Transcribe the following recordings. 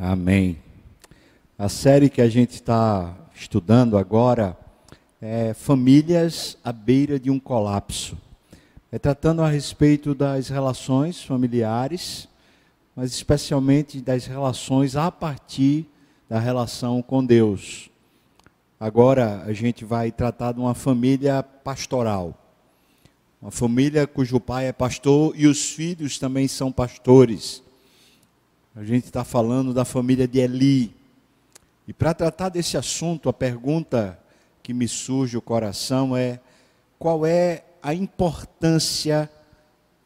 Amém. A série que a gente está estudando agora é Famílias à beira de um colapso. É tratando a respeito das relações familiares, mas especialmente das relações a partir da relação com Deus. Agora a gente vai tratar de uma família pastoral. Uma família cujo pai é pastor e os filhos também são pastores. A gente está falando da família de Eli. E para tratar desse assunto, a pergunta que me surge o coração é: qual é a importância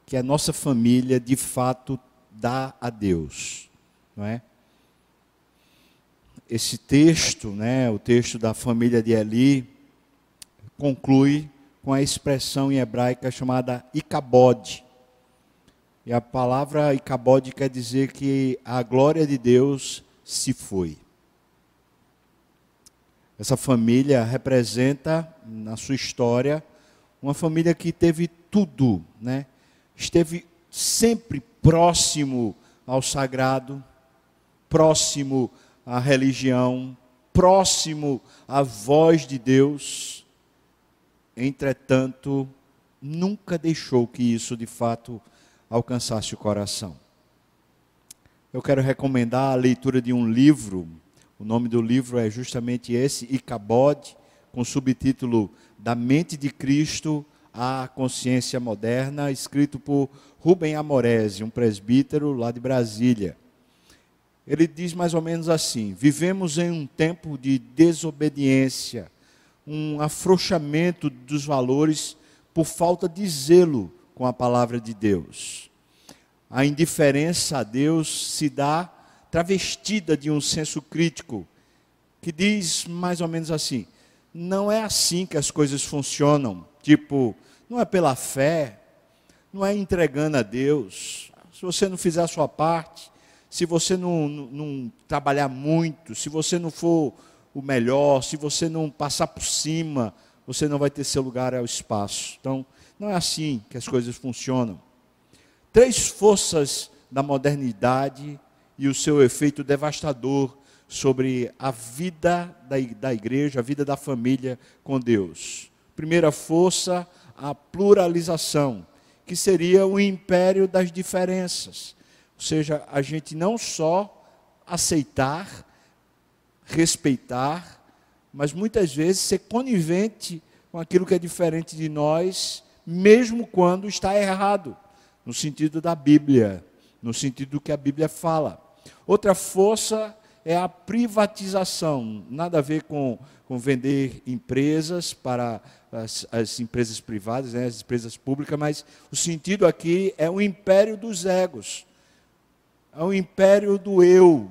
que a nossa família de fato dá a Deus? Não é? Esse texto, né, o texto da família de Eli, conclui com a expressão em hebraica chamada Icabode e a palavra Icabode quer dizer que a glória de Deus se foi. Essa família representa, na sua história, uma família que teve tudo, né? Esteve sempre próximo ao sagrado, próximo à religião, próximo à voz de Deus. Entretanto, nunca deixou que isso de fato alcançasse o coração. Eu quero recomendar a leitura de um livro, o nome do livro é justamente esse, Icabod, com o subtítulo Da Mente de Cristo à Consciência Moderna, escrito por Rubem Amorese, um presbítero lá de Brasília. Ele diz mais ou menos assim: Vivemos em um tempo de desobediência, um afrouxamento dos valores por falta de zelo com a palavra de Deus. A indiferença a Deus se dá travestida de um senso crítico que diz mais ou menos assim: não é assim que as coisas funcionam. Tipo, não é pela fé, não é entregando a Deus. Se você não fizer a sua parte, se você não, não, não trabalhar muito, se você não for o melhor, se você não passar por cima, você não vai ter seu lugar ao espaço. Então, não é assim que as coisas funcionam. Três forças da modernidade e o seu efeito devastador sobre a vida da, igreja, a vida da família com Deus. Primeira força, a pluralização, que seria o império das diferenças. Ou seja, a gente não só aceitar, respeitar, mas muitas vezes ser conivente com aquilo que é diferente de nós mesmo quando está errado, no sentido da Bíblia, no sentido do que a Bíblia fala. Outra força é a privatização, nada a ver com, com vender empresas para as, as empresas privadas, né, as empresas públicas, mas o sentido aqui é o império dos egos, é o império do eu,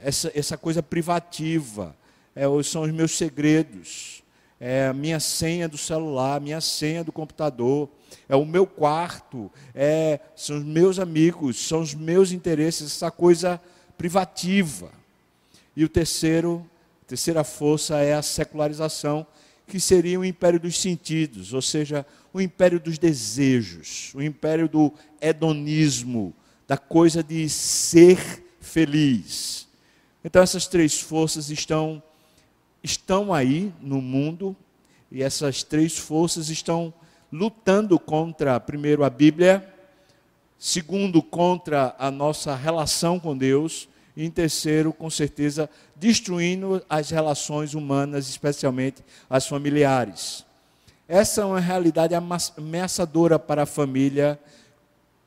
essa, essa coisa privativa, é, são os meus segredos é a minha senha do celular, minha senha do computador, é o meu quarto, é, são os meus amigos, são os meus interesses, essa coisa privativa. E o terceiro, a terceira força é a secularização, que seria o império dos sentidos, ou seja, o império dos desejos, o império do hedonismo, da coisa de ser feliz. Então essas três forças estão estão aí no mundo e essas três forças estão lutando contra, primeiro, a Bíblia, segundo, contra a nossa relação com Deus, e em terceiro, com certeza, destruindo as relações humanas, especialmente as familiares. Essa é uma realidade ameaçadora para a família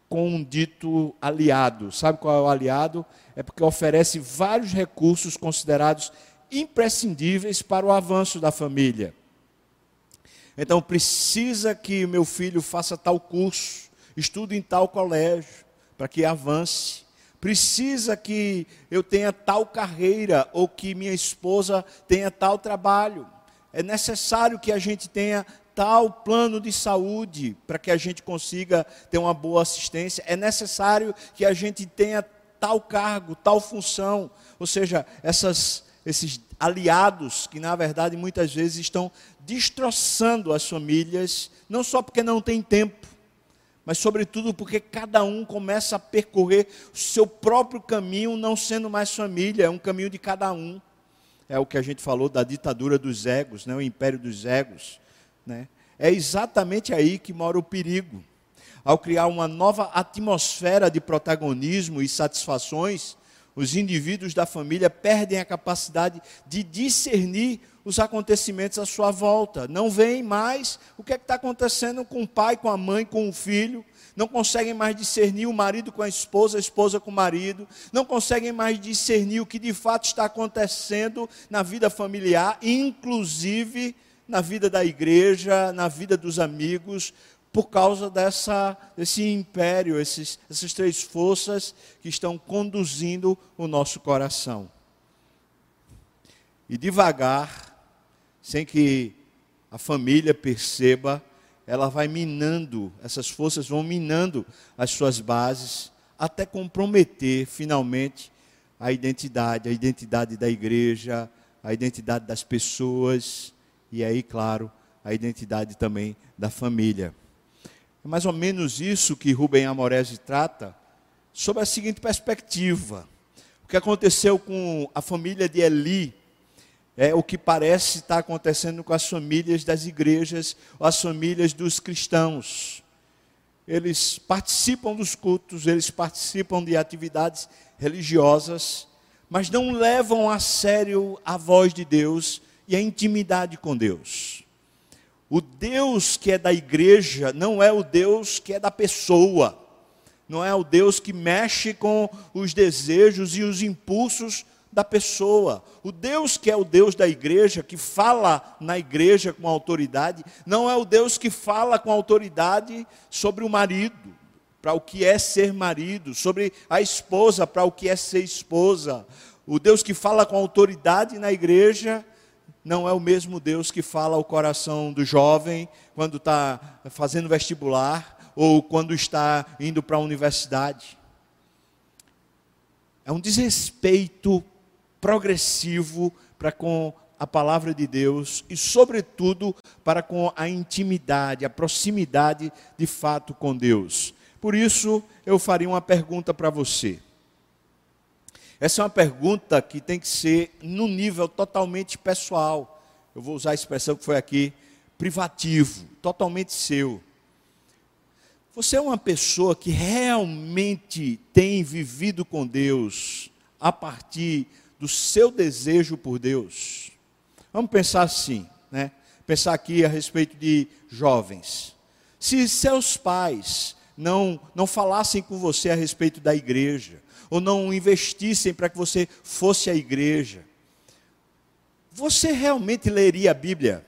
com um dito aliado. Sabe qual é o aliado? É porque oferece vários recursos considerados imprescindíveis para o avanço da família. Então, precisa que meu filho faça tal curso, estude em tal colégio, para que avance. Precisa que eu tenha tal carreira, ou que minha esposa tenha tal trabalho. É necessário que a gente tenha tal plano de saúde para que a gente consiga ter uma boa assistência. É necessário que a gente tenha tal cargo, tal função. Ou seja, essas esses aliados que, na verdade, muitas vezes estão destroçando as famílias, não só porque não tem tempo, mas sobretudo porque cada um começa a percorrer o seu próprio caminho, não sendo mais família, é um caminho de cada um. É o que a gente falou da ditadura dos egos, né? o império dos egos. Né? É exatamente aí que mora o perigo. Ao criar uma nova atmosfera de protagonismo e satisfações, os indivíduos da família perdem a capacidade de discernir os acontecimentos à sua volta. Não veem mais o que é está acontecendo com o pai, com a mãe, com o filho. Não conseguem mais discernir o marido com a esposa, a esposa com o marido. Não conseguem mais discernir o que de fato está acontecendo na vida familiar, inclusive na vida da igreja, na vida dos amigos, por causa dessa, desse império, esses, essas três forças que estão conduzindo o nosso coração. E devagar, sem que a família perceba, ela vai minando, essas forças vão minando as suas bases, até comprometer finalmente a identidade, a identidade da igreja, a identidade das pessoas e aí, claro, a identidade também da família. É mais ou menos isso que Rubem Amorese trata, sob a seguinte perspectiva. O que aconteceu com a família de Eli é o que parece estar acontecendo com as famílias das igrejas, ou as famílias dos cristãos. Eles participam dos cultos, eles participam de atividades religiosas, mas não levam a sério a voz de Deus e a intimidade com Deus. O Deus que é da igreja não é o Deus que é da pessoa, não é o Deus que mexe com os desejos e os impulsos da pessoa. O Deus que é o Deus da igreja, que fala na igreja com autoridade, não é o Deus que fala com autoridade sobre o marido, para o que é ser marido, sobre a esposa, para o que é ser esposa. O Deus que fala com autoridade na igreja não é o mesmo Deus que fala ao coração do jovem quando está fazendo vestibular ou quando está indo para a universidade. É um desrespeito progressivo para com a palavra de Deus e, sobretudo, para com a intimidade, a proximidade de fato com Deus. Por isso, eu faria uma pergunta para você. Essa é uma pergunta que tem que ser no nível totalmente pessoal. Eu vou usar a expressão que foi aqui, privativo, totalmente seu. Você é uma pessoa que realmente tem vivido com Deus a partir do seu desejo por Deus? Vamos pensar assim, né? Pensar aqui a respeito de jovens. Se seus pais não não falassem com você a respeito da igreja, ou não investissem para que você fosse à igreja, você realmente leria a Bíblia?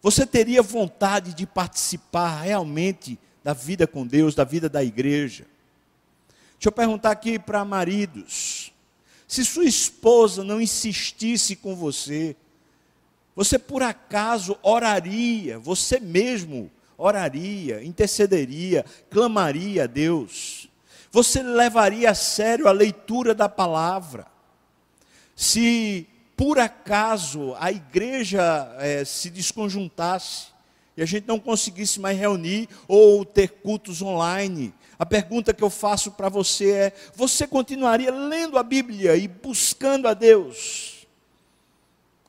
Você teria vontade de participar realmente da vida com Deus, da vida da igreja? Deixa eu perguntar aqui para maridos. Se sua esposa não insistisse com você, você por acaso oraria, você mesmo oraria, intercederia, clamaria a Deus? Você levaria a sério a leitura da palavra? Se por acaso a igreja é, se desconjuntasse e a gente não conseguisse mais reunir ou ter cultos online, a pergunta que eu faço para você é: você continuaria lendo a Bíblia e buscando a Deus?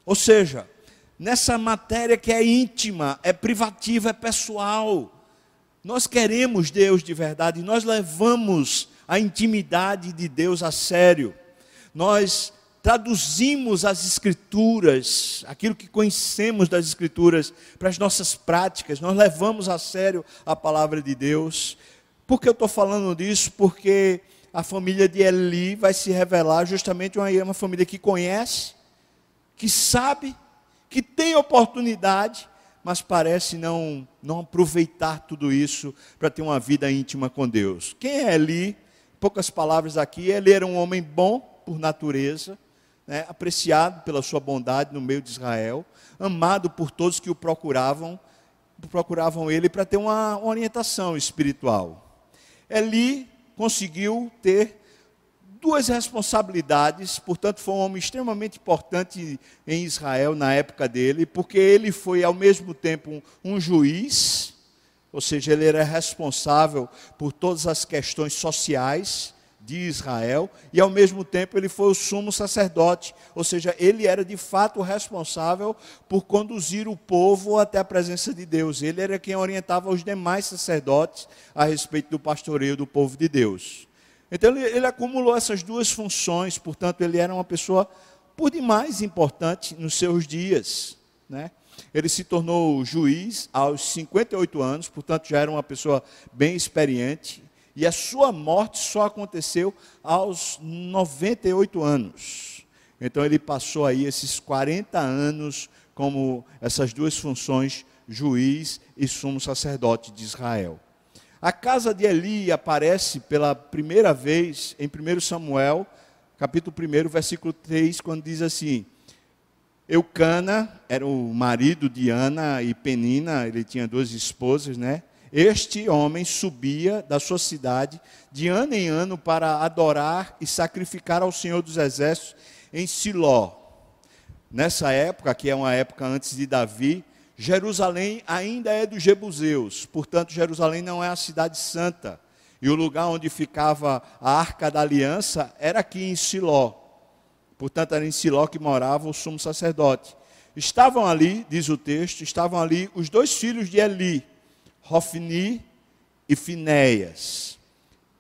Ou seja, nessa matéria que é íntima, é privativa, é pessoal, nós queremos Deus de verdade, nós levamos a intimidade de Deus a sério. Nós traduzimos as Escrituras, aquilo que conhecemos das Escrituras, para as nossas práticas, nós levamos a sério a palavra de Deus. Por que eu estou falando disso? Porque a família de Eli vai se revelar justamente uma, uma família que conhece, que sabe, que tem oportunidade, mas parece não, não aproveitar tudo isso para ter uma vida íntima com Deus. Quem é Eli? Poucas palavras aqui. Ele era um homem bom por natureza, né, apreciado pela sua bondade no meio de Israel, amado por todos que o procuravam, procuravam ele para ter uma, orientação espiritual. Eli conseguiu ter duas responsabilidades, portanto, foi um homem extremamente importante em Israel na época dele, porque ele foi ao mesmo tempo um, um juiz, ou seja, ele era responsável por todas as questões sociais de Israel, e ao mesmo tempo ele foi o sumo sacerdote, ou seja, ele era de fato responsável por conduzir o povo até a presença de Deus. Ele era quem orientava os demais sacerdotes a respeito do pastoreio do povo de Deus. Então ele, ele acumulou essas duas funções, portanto, ele era uma pessoa por demais importante nos seus dias, né? Ele se tornou juiz aos 58 anos, portanto já era uma pessoa bem experiente, e a sua morte só aconteceu aos 98 anos. Então ele passou aí esses 40 anos como essas duas funções, juiz e sumo sacerdote de Israel. A casa de Eli aparece pela primeira vez em 1 Samuel, capítulo 1, versículo 3, quando diz assim: Eucana era o marido de Ana e Penina, ele tinha duas esposas, né? Este homem subia da sua cidade de ano em ano para adorar e sacrificar ao Senhor dos Exércitos em Siló. Nessa época, que é uma época antes de Davi, Jerusalém ainda é dos jebuseus, portanto, Jerusalém não é a cidade santa. E o lugar onde ficava a arca da aliança era aqui em Siló. Portanto, era em Siló que morava o sumo sacerdote. Estavam ali, diz o texto, estavam ali os dois filhos de Eli, Rofni e Finéias,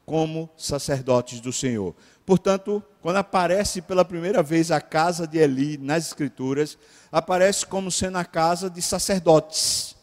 como sacerdotes do Senhor. Portanto, quando aparece pela primeira vez a casa de Eli nas Escrituras, aparece como sendo a casa de sacerdotes.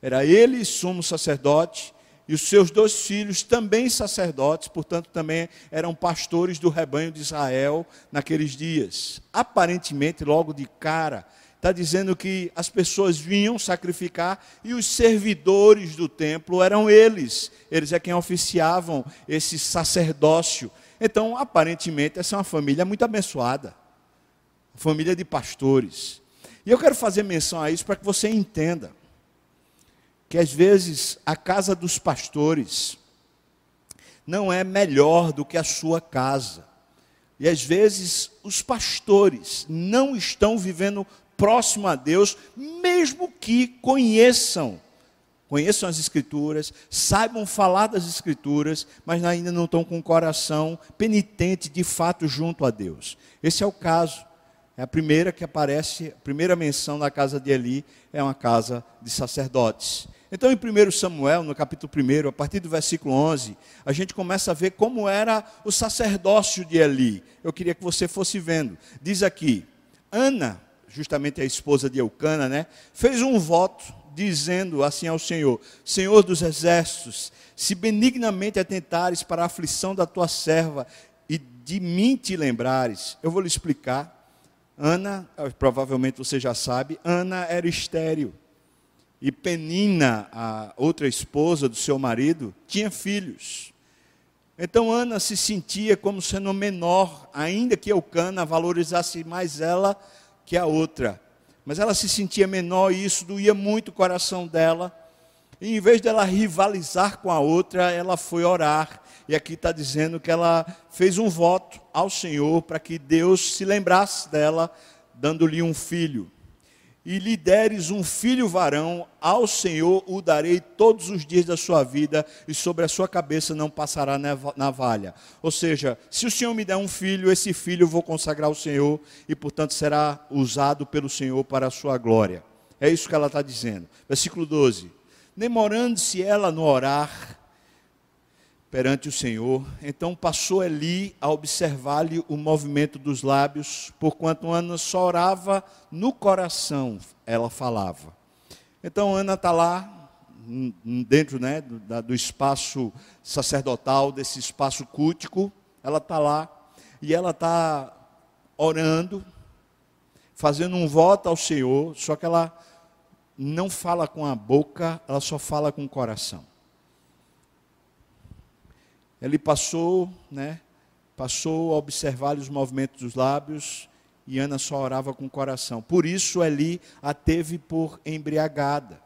Era ele sumo sacerdote e os seus dois filhos também sacerdotes, portanto também eram pastores do rebanho de Israel naqueles dias. Aparentemente, logo de cara, está dizendo que as pessoas vinham sacrificar e os servidores do templo eram eles. Eles é quem oficiavam esse sacerdócio. Então, aparentemente, essa é uma família muito abençoada. Família de pastores. E eu quero fazer menção a isso para que você entenda que às vezes a casa dos pastores não é melhor do que a sua casa. E às vezes os pastores não estão vivendo próximo a Deus, mesmo que conheçam, conheçam as Escrituras, saibam falar das Escrituras, mas ainda não estão com o coração penitente de fato junto a Deus. Esse é o caso. É a primeira que aparece, a primeira menção da casa de Eli é uma casa de sacerdotes. Então, em 1 Samuel, no capítulo 1, a partir do versículo 11, a gente começa a ver como era o sacerdócio de Eli. Eu queria que você fosse vendo. Diz aqui: Ana, justamente a esposa de Eucana, né, fez um voto dizendo assim ao Senhor: Senhor dos exércitos, se benignamente atentares para a aflição da tua serva e de mim te lembrares, eu vou lhe explicar. Ana, provavelmente você já sabe, Ana era estéril e Penina, a outra esposa do seu marido, tinha filhos. Então Ana se sentia como sendo menor, ainda que Eucana valorizasse mais ela que a outra. Mas ela se sentia menor e isso doía muito o coração dela. E em vez dela rivalizar com a outra, ela foi orar. E aqui está dizendo que ela fez um voto ao Senhor para que Deus se lembrasse dela, dando-lhe um filho e lhe deres um filho varão, ao Senhor o darei todos os dias da sua vida, e sobre a sua cabeça não passará navalha. Ou seja, se o Senhor me der um filho, esse filho eu vou consagrar ao Senhor, e portanto será usado pelo Senhor para a sua glória. É isso que ela está dizendo. Versículo 12: Demorando-se ela no orar, perante o Senhor. Então passou Eli a observar-lhe o movimento dos lábios, porquanto Ana só orava no coração, ela falava. Então Ana está lá, dentro né, do, do espaço sacerdotal, desse espaço cultico, ela está lá e ela está orando, fazendo um voto ao Senhor, só que ela não fala com a boca, ela só fala com o coração. Ele passou, né? Passou a observar os movimentos dos lábios e Ana só orava com o coração. Por isso Eli a teve por embriagada.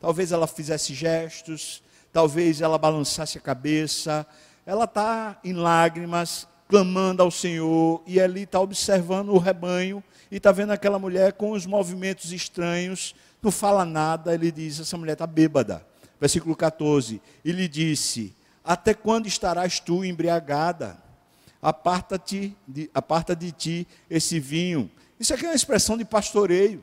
Talvez ela fizesse gestos, talvez ela balançasse a cabeça. Ela está em lágrimas, clamando ao Senhor, e Eli está observando o rebanho e está vendo aquela mulher com os movimentos estranhos, não fala nada. Ele diz: essa mulher está bêbada Versículo 14: E lhe disse: Até quando estarás tu embriagada? Aparta-te, aparta de ti esse vinho. Isso aqui é uma expressão de pastoreio.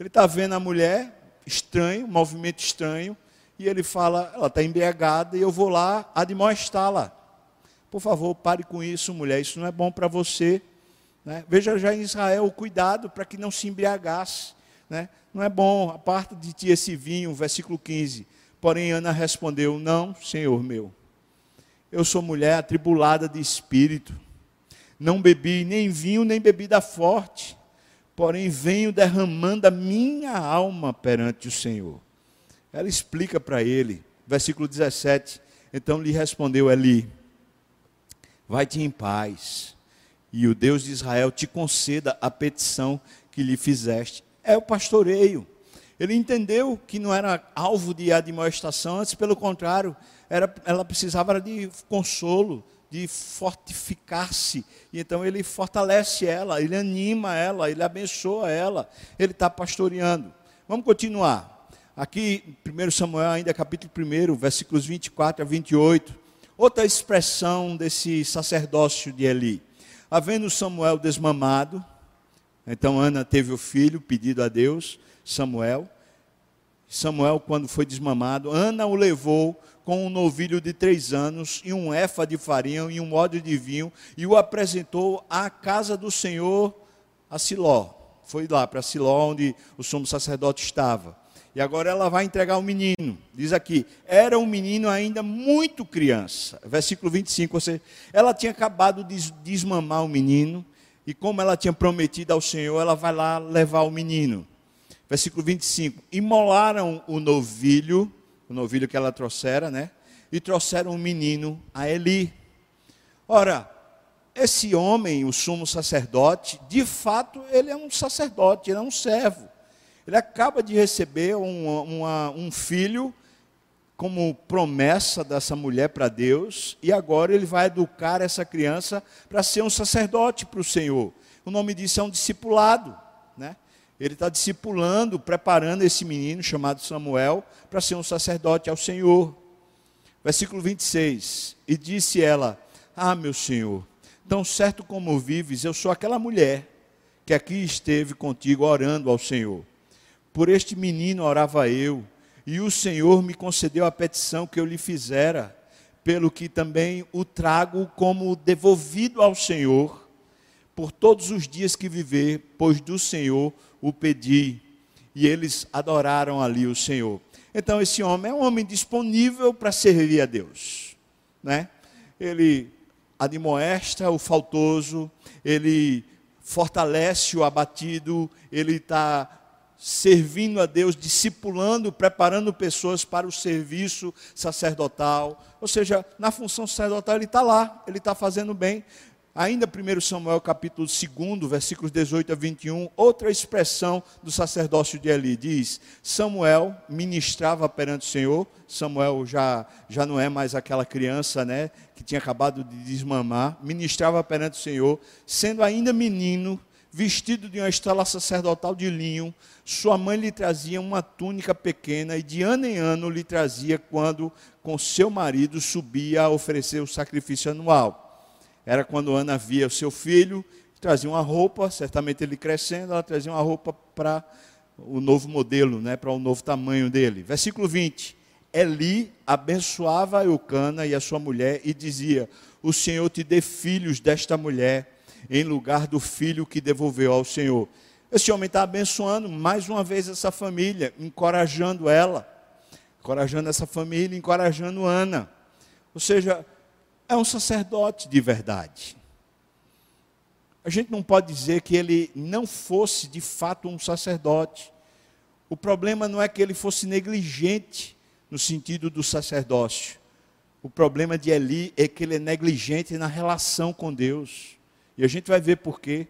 Ele está vendo a mulher, estranho, um movimento estranho, e ele fala: ela está embriagada e eu vou lá admoestá-la. Por favor, pare com isso, mulher, isso não é bom para você. Né? Veja já em Israel o cuidado para que não se embriagasse. Né? Não é bom, aparta de ti esse vinho, versículo 15. Porém, Ana respondeu: Não, senhor meu. Eu sou mulher atribulada de espírito. Não bebi nem vinho, nem bebida forte. Porém, venho derramando a minha alma perante o Senhor. Ela explica para ele, versículo 17. Então lhe respondeu Eli: Vai-te em paz, e o Deus de Israel te conceda a petição que lhe fizeste é o pastoreio. Ele entendeu que não era alvo de admoestação, antes pelo contrário, era, ela precisava de consolo, de fortificar-se. E então ele fortalece ela, ele anima ela, ele abençoa ela, ele está pastoreando. Vamos continuar. Aqui, 1 Samuel, ainda capítulo 1, versículos 24 a 28. Outra expressão desse sacerdócio de Eli. Havendo Samuel desmamado, então Ana teve o filho, pedido a Deus, Samuel. Samuel, quando foi desmamado, Ana o levou com um novilho de três anos e um efa de farinha e um ódio de vinho e o apresentou à casa do Senhor a Siló. Foi lá para Siló, onde o sumo sacerdote estava. E agora ela vai entregar o menino. Diz aqui: era um menino ainda muito criança. Versículo 25. Você, ela tinha acabado de desmamar o menino e como ela tinha prometido ao Senhor, ela vai lá levar o menino. Versículo 25: Imolaram o novilho, o novilho que ela trouxera, né? E trouxeram o menino a Eli. Ora, esse homem, o sumo sacerdote, de fato, ele é um sacerdote, ele é um servo. Ele acaba de receber um, uma, um filho como promessa dessa mulher para Deus, e agora ele vai educar essa criança para ser um sacerdote para o Senhor. O nome disso é um discipulado, né? Ele está discipulando, preparando esse menino chamado Samuel para ser um sacerdote ao Senhor. Versículo 26. E disse ela: Ah, meu Senhor, tão certo como vives, eu sou aquela mulher que aqui esteve contigo orando ao Senhor. Por este menino orava eu e o Senhor me concedeu a petição que eu lhe fizera, pelo que também o trago como devolvido ao Senhor, por todos os dias que viver, pois do Senhor o pedi. E eles adoraram ali o Senhor. Então, esse homem é um homem disponível para servir a Deus. Né? Ele admoesta o faltoso, ele fortalece o abatido, ele está servindo a Deus, discipulando, preparando pessoas para o serviço sacerdotal. Ou seja, na função sacerdotal ele está lá, ele está fazendo bem. Ainda 1 Samuel capítulo 2, versículos 18 a 21, outra expressão do sacerdócio de Eli diz: Samuel ministrava perante o Senhor. Samuel já, já não é mais aquela criança, né, que tinha acabado de desmamar, ministrava perante o Senhor, sendo ainda menino, vestido de uma estela sacerdotal de linho, sua mãe lhe trazia uma túnica pequena e de ano em ano lhe trazia quando com seu marido subia a oferecer o sacrifício anual. Era quando Ana via o seu filho, trazia uma roupa, certamente ele crescendo, ela trazia uma roupa para o novo modelo, né, para o novo tamanho dele. Versículo 20. Eli abençoava Eucana e a sua mulher e dizia: O Senhor te dê filhos desta mulher em lugar do filho que devolveu ao Senhor. Esse homem está abençoando mais uma vez essa família, encorajando ela, encorajando essa família, encorajando Ana. Ou seja, é um sacerdote de verdade. A gente não pode dizer que ele não fosse de fato um sacerdote. O problema não é que ele fosse negligente no sentido do sacerdócio. O problema de Eli é que ele é negligente na relação com Deus. E a gente vai ver por quê.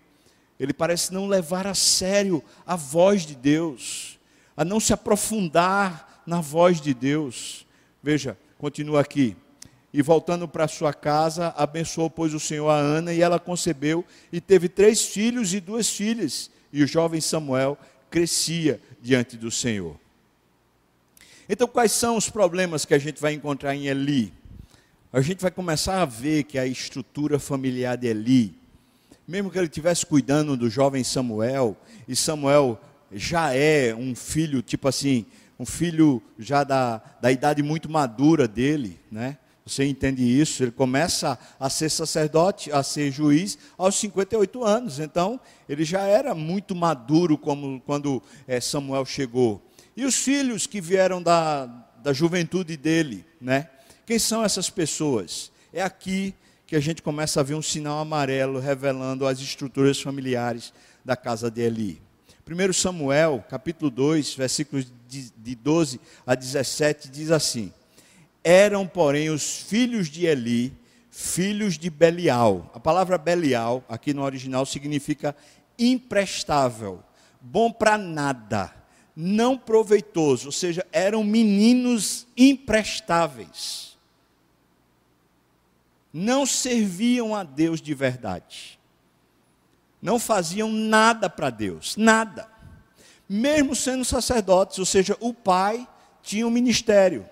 Ele parece não levar a sério a voz de Deus, a não se aprofundar na voz de Deus. Veja, continua aqui. E voltando para sua casa, abençoou, pois, o Senhor a Ana, e ela concebeu e teve três filhos e duas filhas. E o jovem Samuel crescia diante do Senhor. Então, quais são os problemas que a gente vai encontrar em Eli? A gente vai começar a ver que a estrutura familiar de Eli, mesmo que ele estivesse cuidando do jovem Samuel, e Samuel já é um filho, tipo assim, um filho já da, da idade muito madura dele, né? Você entende isso? Ele começa a ser sacerdote, a ser juiz aos 58 anos. Então, ele já era muito maduro como quando é, Samuel chegou. E os filhos que vieram da, da juventude dele, né? Quem são essas pessoas? É aqui que a gente começa a ver um sinal amarelo revelando as estruturas familiares da casa de Eli. 1 Samuel, capítulo 2, versículos de 12 a 17, diz assim: Eram, porém, os filhos de Eli, filhos de Belial. A palavra Belial, aqui no original, significa imprestável, bom para nada, não proveitoso, ou seja, eram meninos imprestáveis. Não serviam a Deus de verdade. Não faziam nada para Deus, nada. Mesmo sendo sacerdotes, ou seja, o pai tinha um ministério,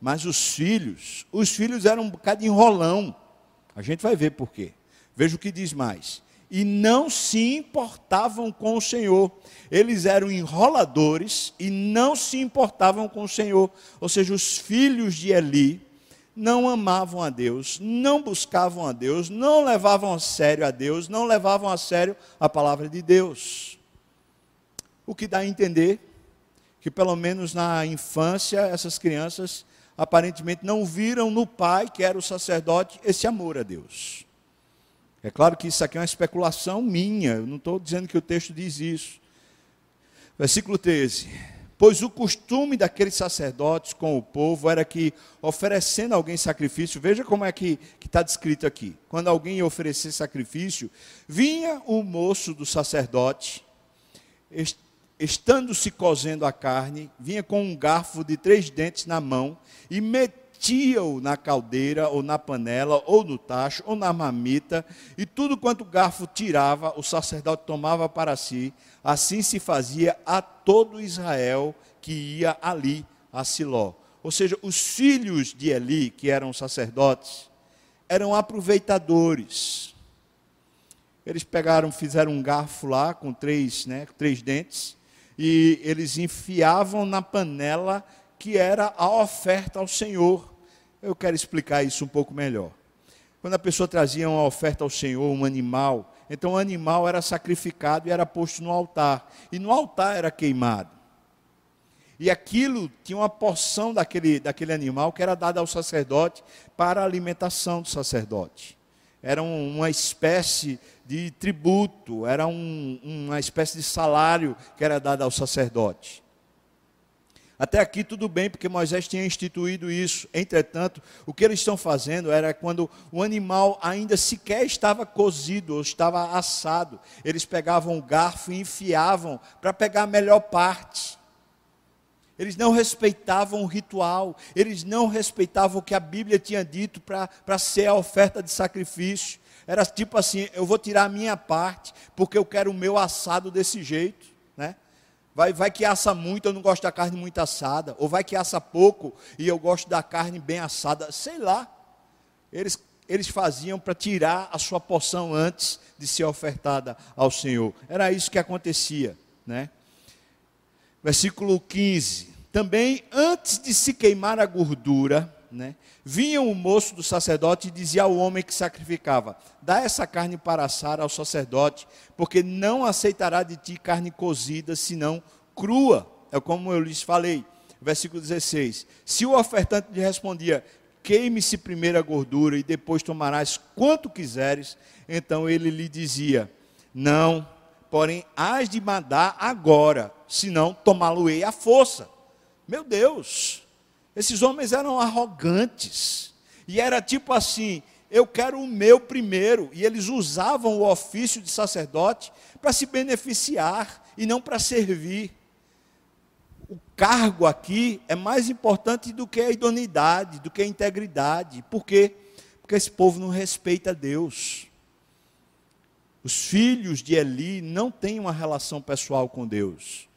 mas os filhos, os filhos eram um bocado enrolão. A gente vai ver por quê. Veja o que diz mais e não se importavam com o Senhor. Eles eram enroladores e não se importavam com o Senhor. Ou seja, os filhos de Eli não amavam a Deus, não buscavam a Deus, não levavam a sério a Deus, não levavam a sério a palavra de Deus. O que dá a entender que, pelo menos na infância, essas crianças aparentemente não viram no pai, que era o sacerdote, esse amor a Deus. É claro que isso aqui é uma especulação minha, eu não estou dizendo que o texto diz isso. Versículo 13: Pois o costume daqueles sacerdotes com o povo era que, oferecendo alguém sacrifício, veja como é que está descrito aqui: quando alguém oferecer sacrifício, vinha o moço do sacerdote, estando-se cozendo a carne, vinha com um garfo de três dentes na mão e metia metia-o na caldeira, ou na panela, ou no tacho, ou na mamita, e tudo quanto o garfo tirava, o sacerdote tomava para si. Assim se fazia a todo Israel que ia ali a Siló. Ou seja, os filhos de Eli, que eram sacerdotes, eram aproveitadores. Eles pegaram, fizeram um garfo lá com três, né, três dentes, e eles enfiavam na panela que era a oferta ao Senhor. Eu quero explicar isso um pouco melhor. Quando a pessoa trazia uma oferta ao Senhor, um animal, então o animal era sacrificado e era posto no altar. E no altar era queimado. E aquilo tinha uma porção daquele, daquele animal que era dada ao sacerdote para a alimentação do sacerdote. Era um, uma espécie de tributo, era um, uma espécie de salário que era dado ao sacerdote. Até aqui tudo bem, porque Moisés tinha instituído isso. Entretanto, o que eles estão fazendo era quando o animal ainda sequer estava cozido ou estava assado, eles pegavam o garfo e enfiavam para pegar a melhor parte. Eles não respeitavam o ritual, eles não respeitavam o que a Bíblia tinha dito para ser a oferta de sacrifício. Era tipo assim: eu vou tirar a minha parte, porque eu quero o meu assado desse jeito. Vai, vai que assa muito, eu não gosto da carne muito assada. Ou vai que assa pouco e eu gosto da carne bem assada. Sei lá. Eles, eles faziam para tirar a sua porção antes de ser ofertada ao Senhor. Era isso que acontecia. Né? Versículo 15. Também antes de se queimar a gordura, né, vinha o moço do sacerdote e dizia ao homem que sacrificava: Dá essa carne para assar ao sacerdote, porque não aceitará de ti carne cozida, senão crua. É como eu lhes falei. Versículo 16: Se o ofertante lhe respondia: Queime-se primeiro a gordura e depois tomarás quanto quiseres, então ele lhe dizia: Não, porém hás de mandar agora, senão tomá-lo-ei à força. Meu Deus! Esses homens eram arrogantes. E era tipo assim: eu quero o meu primeiro. E eles usavam o ofício de sacerdote para se beneficiar e não para servir. O cargo aqui é mais importante do que a idoneidade, do que a integridade. Por quê? Porque esse povo não respeita Deus. Os filhos de Eli não têm uma relação pessoal com Deus.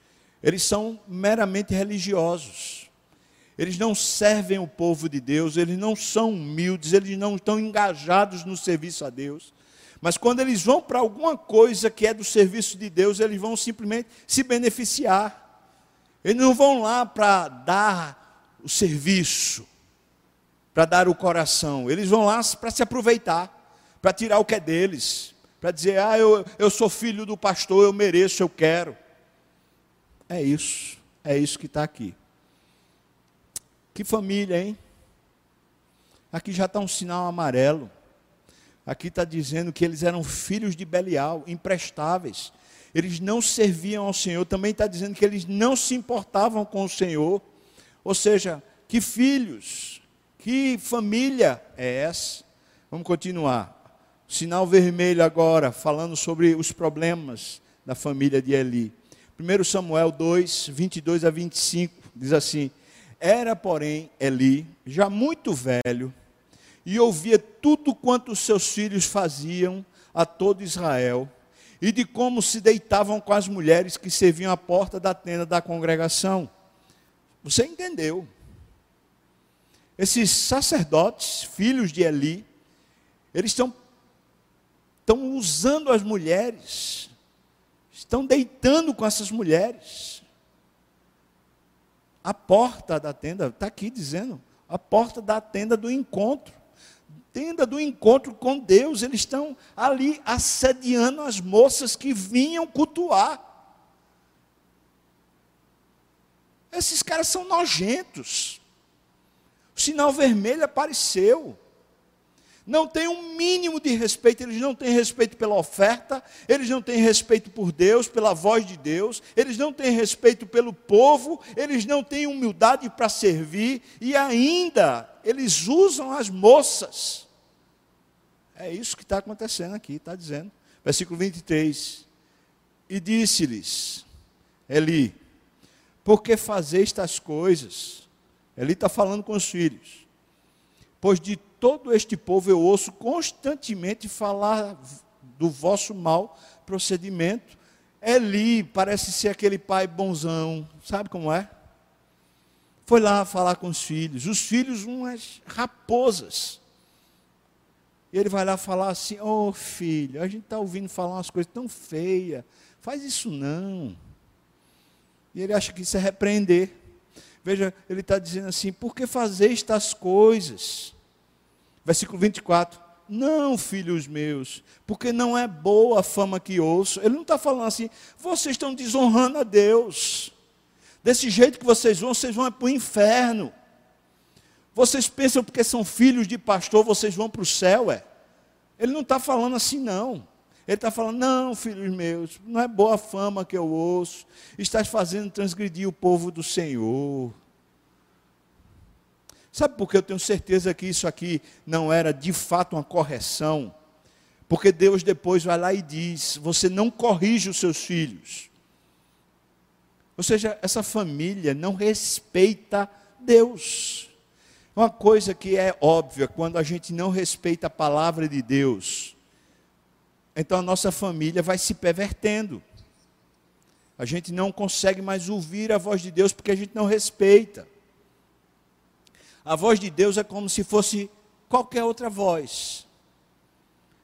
Eles são meramente religiosos. Eles não servem o povo de Deus, eles não são humildes, eles não estão engajados no serviço a Deus. Mas quando eles vão para alguma coisa que é do serviço de Deus, eles vão simplesmente se beneficiar. Eles não vão lá para dar o serviço, para dar o coração. Eles vão lá para se aproveitar, para tirar o que é deles, para dizer: ah, eu, eu sou filho do pastor, eu mereço, eu quero. É isso, é isso que está aqui. Que família, hein? Aqui já está um sinal amarelo. Aqui está dizendo que eles eram filhos de Belial, imprestáveis. Eles não serviam ao Senhor. Também está dizendo que eles não se importavam com o Senhor. Ou seja, que filhos, que família é essa? Vamos continuar. Sinal vermelho agora, falando sobre os problemas da família de Eli. 1 Samuel 2, 22 a 25, diz assim: Era, porém, Eli, já muito velho, e ouvia tudo quanto seus filhos faziam a todo Israel, e de como se deitavam com as mulheres que serviam à porta da tenda da congregação. Você entendeu? Esses sacerdotes, filhos de Eli, eles estão, estão usando as mulheres, estão deitando com essas mulheres. A porta da tenda, está aqui dizendo, a porta da tenda do encontro tenda do encontro com Deus, eles estão ali assediando as moças que vinham cultuar. Esses caras são nojentos. O sinal vermelho apareceu. Não tem um mínimo de respeito, eles não têm respeito pela oferta, eles não têm respeito por Deus, pela voz de Deus, eles não têm respeito pelo povo, eles não têm humildade para servir e ainda eles usam as moças. É isso que está acontecendo aqui, está dizendo. Versículo 23. E disse-lhes, Eli, por que fazer estas coisas? Eli está falando com os filhos. Pois de todo este povo eu ouço constantemente falar do vosso mau procedimento. Eli parece ser aquele pai bonzão, sabe como é? Foi lá falar com os filhos, os filhos umas raposas. E ele vai lá falar assim: Ô oh, filho, a gente está ouvindo falar umas coisas tão feias, faz isso não. E ele acha que isso é repreender. Veja, ele está dizendo assim: por que fazer estas coisas? Versículo 24: Não, filhos meus, porque não é boa a fama que ouço. Ele não está falando assim, vocês estão desonrando a Deus. Desse jeito que vocês vão, vocês vão para o inferno. Vocês pensam porque são filhos de pastor, vocês vão para o céu, é? Ele não está falando assim, não. Ele está falando, não, filhos meus, não é boa fama que eu ouço, estás fazendo transgredir o povo do Senhor. Sabe por que eu tenho certeza que isso aqui não era de fato uma correção? Porque Deus depois vai lá e diz: você não corrige os seus filhos. Ou seja, essa família não respeita Deus. Uma coisa que é óbvia, quando a gente não respeita a palavra de Deus, então a nossa família vai se pervertendo. A gente não consegue mais ouvir a voz de Deus porque a gente não respeita. A voz de Deus é como se fosse qualquer outra voz.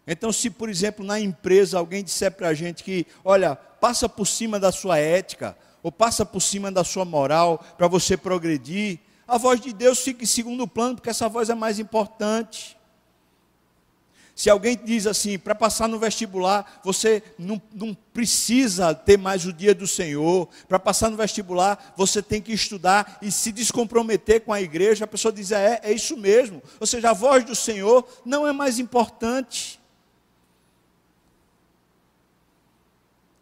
Então, se por exemplo na empresa alguém disser para a gente que, olha, passa por cima da sua ética, ou passa por cima da sua moral para você progredir, a voz de Deus fica em segundo plano, porque essa voz é mais importante. Se alguém diz assim, para passar no vestibular, você não, não, precisa ter mais o dia do Senhor. Para passar no vestibular, você tem que estudar e se descomprometer com a igreja. A pessoa diz, é, é isso mesmo. Ou seja, a voz do Senhor não é mais importante.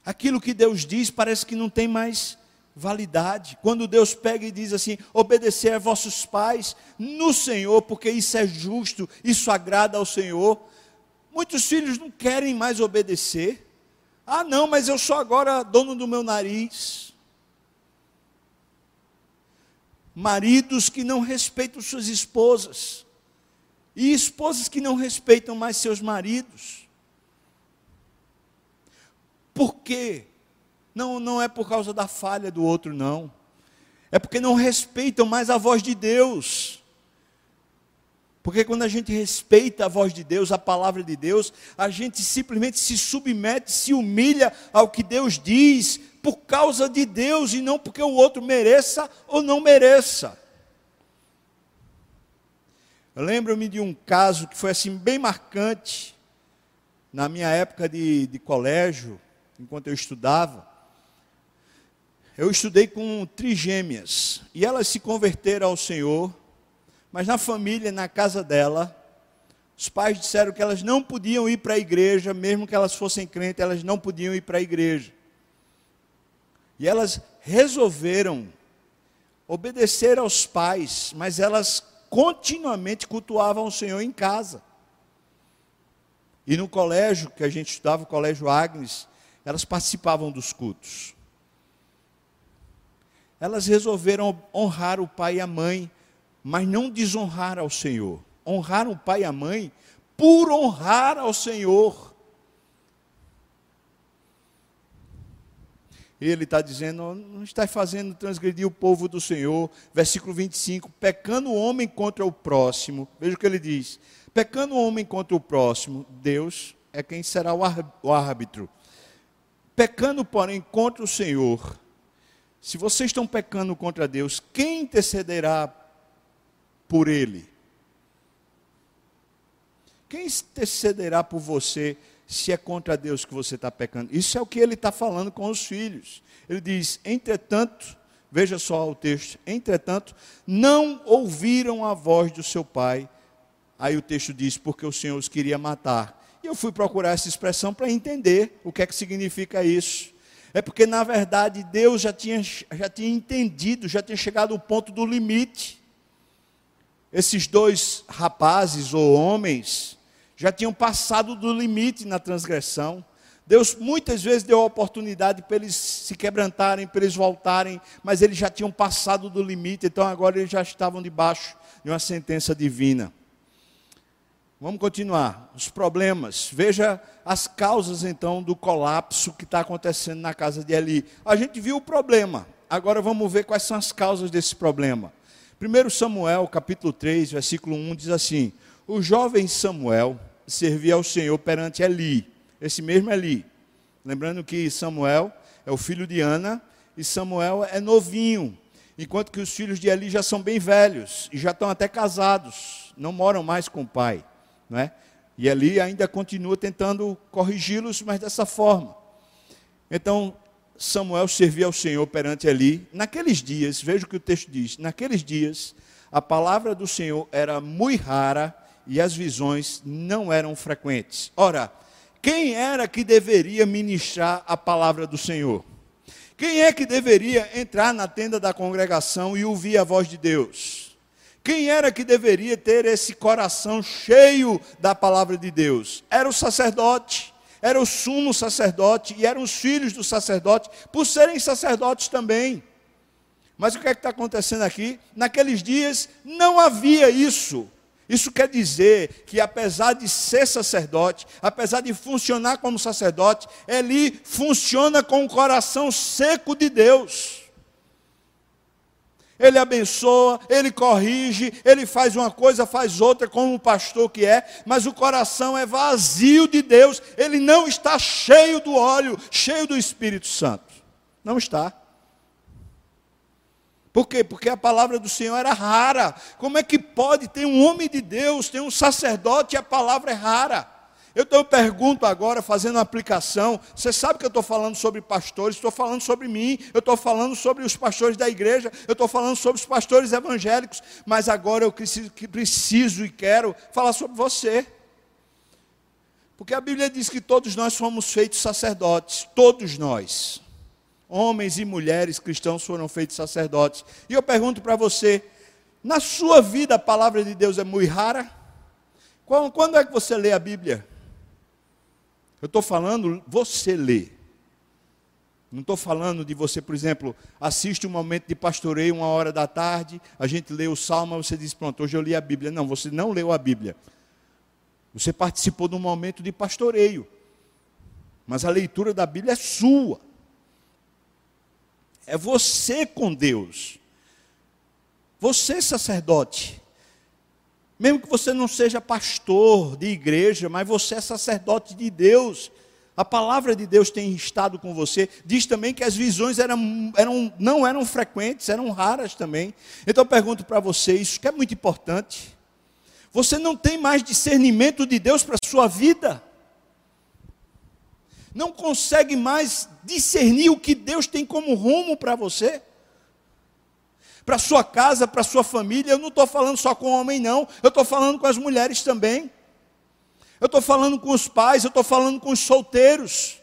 Aquilo que Deus diz parece que não tem mais validade. Quando Deus pega e diz assim: obedecer a vossos pais no Senhor, porque isso é justo, isso agrada ao Senhor. Muitos filhos não querem mais obedecer. Ah, não, mas eu sou agora dono do meu nariz. Maridos que não respeitam suas esposas, e esposas que não respeitam mais seus maridos. Por quê? Não, não é por causa da falha do outro, não. É porque não respeitam mais a voz de Deus. Porque quando a gente respeita a voz de Deus, a palavra de Deus, a gente simplesmente se submete, se humilha ao que Deus diz, por causa de Deus e não porque o outro mereça ou não mereça. Lembro-me de um caso que foi assim bem marcante na minha época de, de colégio, enquanto eu estudava. Eu estudei com trigêmeas e elas se converteram ao Senhor, mas na família, na casa dela, os pais disseram que elas não podiam ir para a igreja, mesmo que elas fossem crentes, elas não podiam ir para a igreja. E elas resolveram obedecer aos pais, mas elas continuamente cultuavam o Senhor em casa. E no colégio que a gente estudava, o colégio Agnes, elas participavam dos cultos. Elas resolveram honrar o pai e a mãe, mas não desonrar ao Senhor. Honrar o pai e a mãe por honrar ao Senhor. ele está dizendo, não está fazendo transgredir o povo do Senhor. Versículo 25: pecando o homem contra o próximo, veja o que ele diz: pecando o homem contra o próximo, Deus é quem será o árbitro. Pecando, porém, contra o Senhor, se vocês estão pecando contra Deus, quem intercederá por ele? Quem intercederá por você? se é contra Deus que você está pecando. Isso é o que ele está falando com os filhos. Ele diz: entretanto, veja só o texto, entretanto, não ouviram a voz do seu pai. Aí o texto diz: porque o Senhor os queria matar. E eu fui procurar essa expressão para entender o que é que significa isso. É porque, na verdade, Deus já tinha, já tinha entendido, já tinha chegado ao ponto do limite. Esses dois rapazes ou homens, já tinham passado do limite na transgressão. Deus muitas vezes deu a oportunidade para eles se quebrantarem, para eles voltarem, mas eles já tinham passado do limite, então agora eles já estavam debaixo de uma sentença divina. Vamos continuar. Os problemas. Veja as causas então do colapso que está acontecendo na casa de Eli. A gente viu o problema. Agora vamos ver quais são as causas desse problema. 1 Samuel, capítulo 3, versículo 1 diz assim: o jovem Samuel servia ao Senhor perante Eli, esse mesmo Eli. Lembrando que Samuel é o filho de Ana e Samuel é novinho, enquanto que os filhos de Eli já são bem velhos e já estão até casados, não moram mais com o pai, não é? E Eli ainda continua tentando corrigi-los, mas dessa forma. Então, Samuel servia ao Senhor perante Eli. Naqueles dias, veja o que o texto diz: naqueles dias, a palavra do Senhor era muito rara e as visões não eram frequentes. Ora, quem era que deveria ministrar a palavra do Senhor? Quem é que deveria entrar na tenda da congregação e ouvir a voz de Deus? Quem era que deveria ter esse coração cheio da palavra de Deus? Era o sacerdote, era o sumo sacerdote e eram os filhos do sacerdote, por serem sacerdotes também. Mas o que é que está acontecendo aqui? Naqueles dias não havia isso. Isso quer dizer que, apesar de ser sacerdote, apesar de funcionar como sacerdote, ele funciona com o coração seco de Deus. Ele abençoa, ele corrige, ele faz uma coisa, faz outra, como o pastor que é, mas o coração é vazio de Deus, ele não está cheio do óleo, cheio do Espírito Santo. Não está. Por quê? Porque a palavra do Senhor era rara. Como é que pode ter um homem de Deus, ter um sacerdote e a palavra é rara? Então, eu pergunto agora, fazendo uma aplicação, você sabe que eu estou falando sobre pastores, estou falando sobre mim, eu estou falando sobre os pastores da igreja, eu estou falando sobre os pastores evangélicos, mas agora eu preciso, preciso e quero falar sobre você. Porque a Bíblia diz que todos nós fomos feitos sacerdotes, todos nós homens e mulheres cristãos foram feitos sacerdotes. E eu pergunto para você: na sua vida a palavra de Deus é muito rara? Quando é que você lê a Bíblia? Eu estou falando, você lê. Não estou falando de você, por exemplo, assiste um momento de pastoreio, uma hora da tarde, a gente lê o salmo, você diz, pronto, hoje eu li a Bíblia. Não, você não leu a Bíblia. Você participou de um momento de pastoreio. Mas a leitura da Bíblia é sua. É você com Deus. Você, sacerdote, mesmo que você não seja pastor de igreja, mas você é sacerdote de Deus, a palavra de Deus tem estado com você. Diz também que as visões eram, eram, não eram frequentes, eram raras também. Então eu pergunto para vocês, que é muito importante. Você não tem mais discernimento de Deus para a sua vida. Não consegue mais discernir o que Deus tem como rumo para você. Para sua casa, para sua família. Eu não estou falando só com o homem, não. Eu estou falando com as mulheres também. Eu estou falando com os pais, eu estou falando com os solteiros.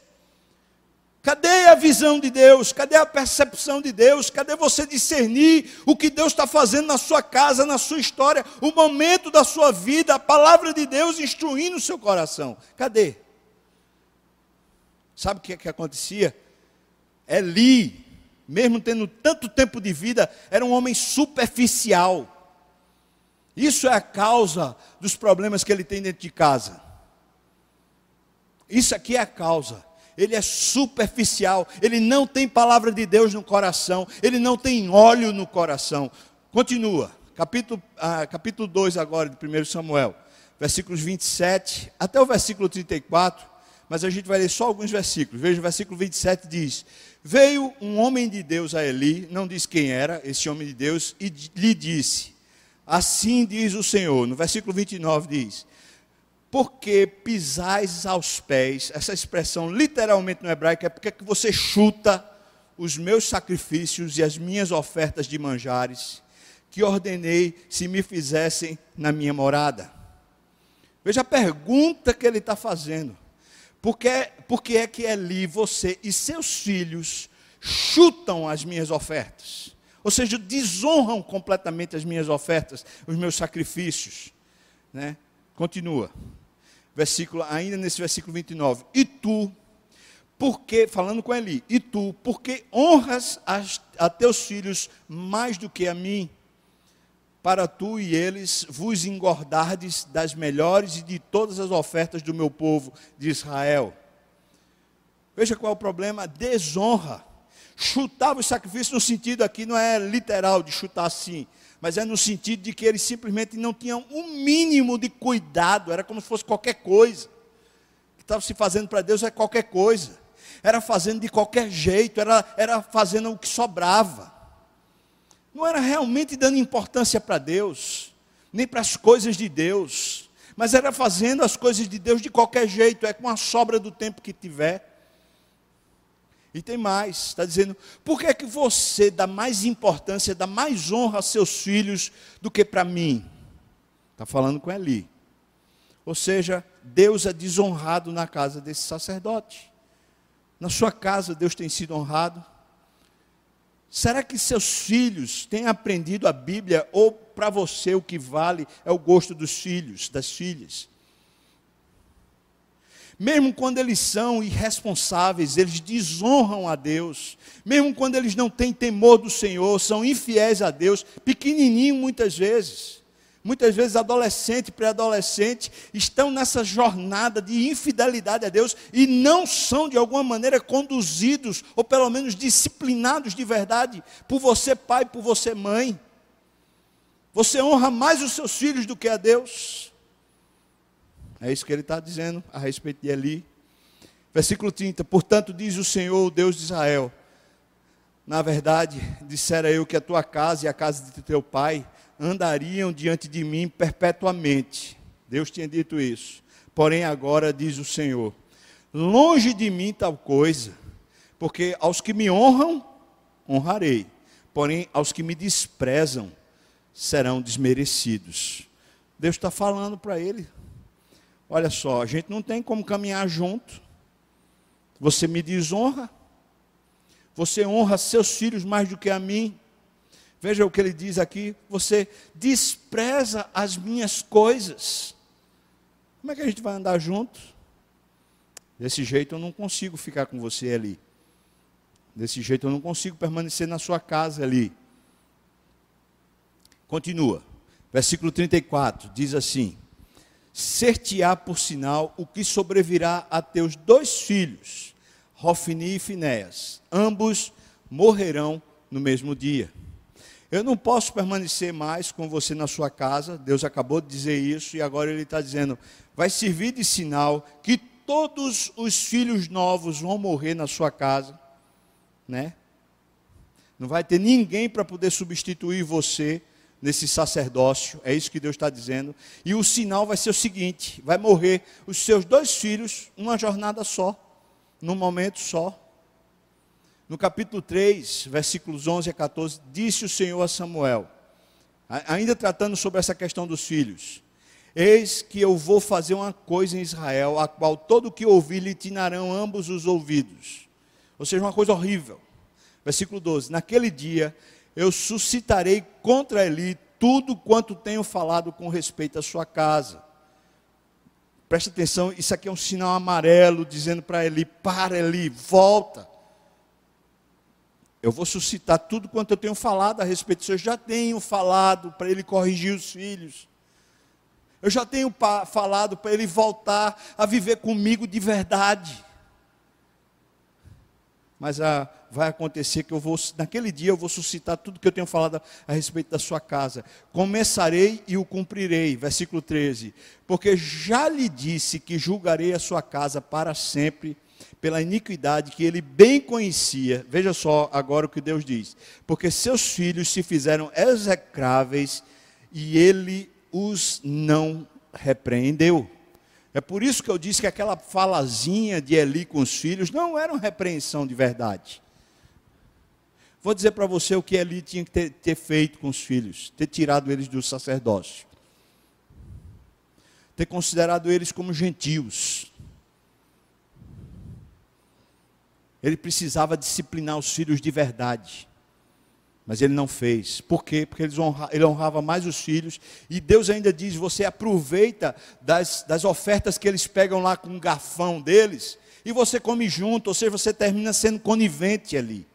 Cadê a visão de Deus? Cadê a percepção de Deus? Cadê você discernir o que Deus está fazendo na sua casa, na sua história, o momento da sua vida, a palavra de Deus instruindo o seu coração? Cadê? Sabe o que, é que acontecia? Eli, mesmo tendo tanto tempo de vida, era um homem superficial. Isso é a causa dos problemas que ele tem dentro de casa. Isso aqui é a causa ele é superficial, ele não tem palavra de Deus no coração, ele não tem óleo no coração. Continua, capítulo, ah, capítulo 2 agora de 1 Samuel, versículos 27 até o versículo 34, mas a gente vai ler só alguns versículos. Veja o versículo 27 diz: Veio um homem de Deus a Eli, não diz quem era esse homem de Deus, e lhe disse: Assim diz o Senhor. No versículo 29 diz: porque pisais aos pés, essa expressão literalmente no hebraico é porque que você chuta os meus sacrifícios e as minhas ofertas de manjares, que ordenei se me fizessem na minha morada. Veja a pergunta que ele está fazendo. Por que, por que é que Eli, você e seus filhos chutam as minhas ofertas? Ou seja, desonram completamente as minhas ofertas, os meus sacrifícios. Né? Continua versículo, ainda nesse versículo 29. E tu, porque, falando com Eli, e tu, porque honras as, a teus filhos mais do que a mim, para tu e eles vos engordardes das melhores e de todas as ofertas do meu povo de Israel. Veja qual é o problema: desonra. Chutava o sacrifício no sentido aqui, não é literal de chutar assim, mas é no sentido de que eles simplesmente não tinham um mínimo de cuidado, era como se fosse qualquer coisa. O que estava se fazendo para Deus é qualquer coisa, era fazendo de qualquer jeito, era, era fazendo o que sobrava. Não era realmente dando importância para Deus, nem para as coisas de Deus, mas era fazendo as coisas de Deus de qualquer jeito, é com a sobra do tempo que tiver. E tem mais, está dizendo, por que é que você dá mais importância, dá mais honra a seus filhos do que para mim? Está falando com Eli. Ou seja, Deus é desonrado na casa desse sacerdote. Na sua casa, Deus tem sido honrado. Será que seus filhos têm aprendido a Bíblia ou para você o que vale é o gosto dos filhos, das filhas? mesmo quando eles são irresponsáveis, eles desonram a Deus, mesmo quando eles não têm temor do Senhor, são infiéis a Deus, pequenininho muitas vezes. Muitas vezes adolescente, pré-adolescente estão nessa jornada de infidelidade a Deus e não são de alguma maneira conduzidos ou pelo menos disciplinados de verdade por você pai, por você mãe. Você honra mais os seus filhos do que a Deus. É isso que ele está dizendo a respeito de Eli. Versículo 30. Portanto, diz o Senhor, o Deus de Israel: Na verdade, dissera eu que a tua casa e a casa de teu pai andariam diante de mim perpetuamente. Deus tinha dito isso. Porém, agora diz o Senhor: Longe de mim tal coisa, porque aos que me honram, honrarei, porém aos que me desprezam, serão desmerecidos. Deus está falando para ele, Olha só, a gente não tem como caminhar junto. Você me desonra. Você honra seus filhos mais do que a mim. Veja o que ele diz aqui. Você despreza as minhas coisas. Como é que a gente vai andar junto? Desse jeito eu não consigo ficar com você ali. Desse jeito eu não consigo permanecer na sua casa ali. Continua. Versículo 34 diz assim: ser-te-á por sinal o que sobrevirá a teus dois filhos, Rofini e Finéas. Ambos morrerão no mesmo dia. Eu não posso permanecer mais com você na sua casa. Deus acabou de dizer isso e agora Ele está dizendo: vai servir de sinal que todos os filhos novos vão morrer na sua casa, né? Não vai ter ninguém para poder substituir você nesse sacerdócio. É isso que Deus está dizendo. E o sinal vai ser o seguinte: vai morrer os seus dois filhos numa jornada só, num momento só. No capítulo 3, versículos 11 a 14, disse o Senhor a Samuel, ainda tratando sobre essa questão dos filhos: Eis que eu vou fazer uma coisa em Israel, a qual todo que ouvir lhe tinarão ambos os ouvidos. Ou seja, uma coisa horrível. Versículo 12: Naquele dia eu suscitarei contra Eli tudo quanto tenho falado com respeito à sua casa. Preste atenção, isso aqui é um sinal amarelo dizendo para Eli: para Eli, volta. Eu vou suscitar tudo quanto eu tenho falado a respeito disso. Eu já tenho falado para ele corrigir os filhos. Eu já tenho falado para ele voltar a viver comigo de verdade. Mas ah, vai acontecer que eu vou, naquele dia eu vou suscitar tudo que eu tenho falado a, a respeito da sua casa. Começarei e o cumprirei. Versículo 13. Porque já lhe disse que julgarei a sua casa para sempre pela iniquidade que ele bem conhecia. Veja só agora o que Deus diz: porque seus filhos se fizeram execráveis e ele os não repreendeu. É por isso que eu disse que aquela falazinha de Eli com os filhos não era uma repreensão de verdade. Vou dizer para você o que Eli tinha que ter, ter feito com os filhos: ter tirado eles do sacerdócio, ter considerado eles como gentios Ele precisava disciplinar os filhos de verdade. Mas ele não fez. Por quê? Porque ele honrava mais os filhos. E Deus ainda diz: você aproveita das, das ofertas que eles pegam lá com o garfão deles, e você come junto, ou seja, você termina sendo conivente ali.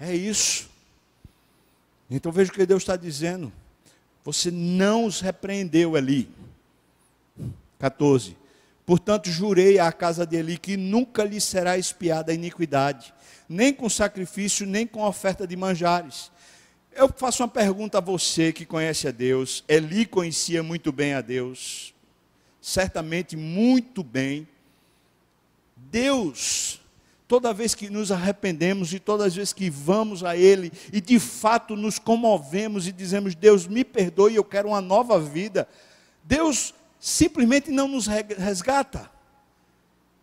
É isso. Então veja o que Deus está dizendo. Você não os repreendeu ali. 14. Portanto, jurei à casa de Eli que nunca lhe será espiada a iniquidade, nem com sacrifício, nem com oferta de manjares. Eu faço uma pergunta a você que conhece a Deus. Eli conhecia muito bem a Deus, certamente muito bem. Deus, toda vez que nos arrependemos e todas as vezes que vamos a Ele e de fato nos comovemos e dizemos: Deus, me perdoe, eu quero uma nova vida. Deus simplesmente não nos resgata.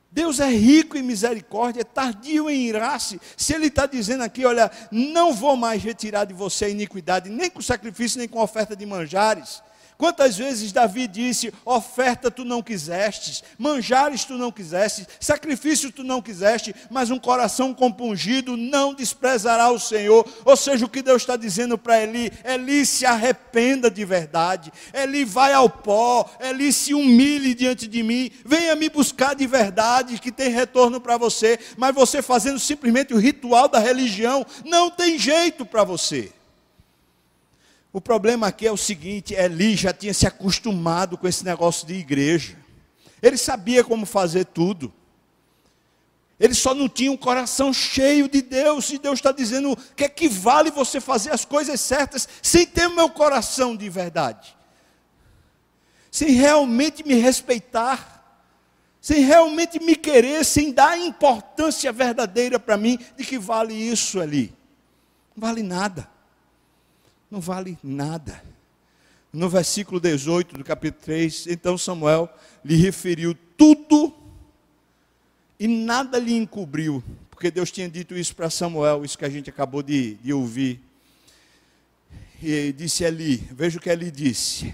Deus é rico em misericórdia, é tardio em irar-se. Se Ele está dizendo aqui, olha, não vou mais retirar de você a iniquidade, nem com sacrifício, nem com oferta de manjares. Quantas vezes Davi disse: oferta tu não quisestes, manjares tu não quisestes, sacrifício tu não quiseste, mas um coração compungido não desprezará o Senhor. Ou seja, o que Deus está dizendo para Eli: Eli se arrependa de verdade, Eli vai ao pó, Eli se humilhe diante de mim, venha me buscar de verdade, que tem retorno para você, mas você fazendo simplesmente o ritual da religião, não tem jeito para você. O problema aqui é o seguinte: Eli já tinha se acostumado com esse negócio de igreja. Ele sabia como fazer tudo. Ele só não tinha um coração cheio de Deus. E Deus está dizendo que equivale você fazer as coisas certas sem ter o meu coração de verdade. Sem realmente me respeitar. Sem realmente me querer, sem dar importância verdadeira para mim de que vale isso ali. Não vale nada não vale nada. No versículo 18 do capítulo 3, então Samuel lhe referiu tudo e nada lhe encobriu, porque Deus tinha dito isso para Samuel, isso que a gente acabou de, de ouvir. E disse ali, veja o que ele disse: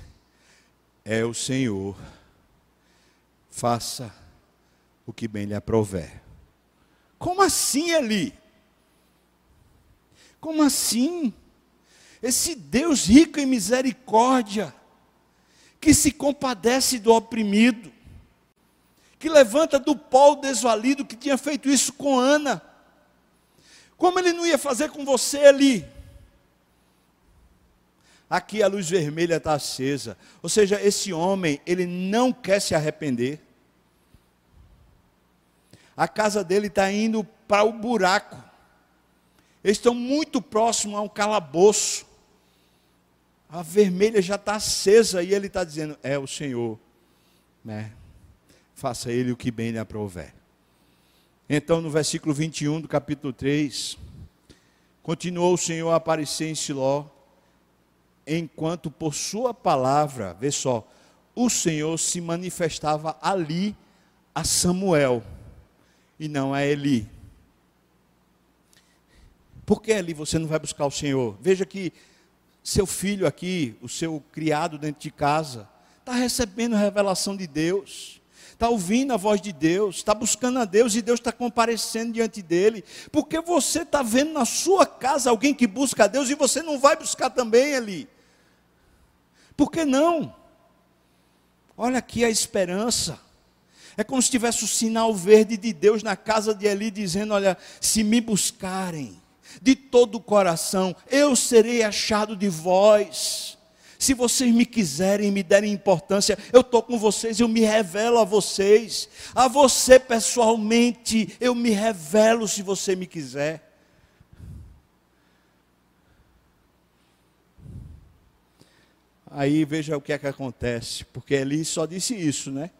É o Senhor, faça o que bem lhe aprover. Como assim, Eli? Como assim? Esse Deus rico em misericórdia, que se compadece do oprimido, que levanta do pó o desvalido, que tinha feito isso com Ana. Como ele não ia fazer com você ali? Aqui a luz vermelha está acesa. Ou seja, esse homem, ele não quer se arrepender. A casa dele está indo para o buraco. Eles estão muito próximos a um calabouço. A vermelha já está acesa e ele está dizendo: É o Senhor, né? Faça ele o que bem lhe aprouver. Então, no versículo 21 do capítulo 3, continuou o Senhor a aparecer em Siló, enquanto por sua palavra, vê só, o Senhor se manifestava ali a Samuel e não a Eli. Por que ali você não vai buscar o Senhor? Veja que seu filho aqui, o seu criado dentro de casa, está recebendo a revelação de Deus, está ouvindo a voz de Deus, está buscando a Deus e Deus está comparecendo diante dele. Porque você está vendo na sua casa alguém que busca a Deus e você não vai buscar também ali. Por que não? Olha aqui a esperança. É como se tivesse o sinal verde de Deus na casa de Eli, dizendo: Olha, se me buscarem de todo o coração, eu serei achado de vós. Se vocês me quiserem, me derem importância, eu estou com vocês, eu me revelo a vocês. A você pessoalmente, eu me revelo se você me quiser. Aí veja o que é que acontece, porque Eli só disse isso, né?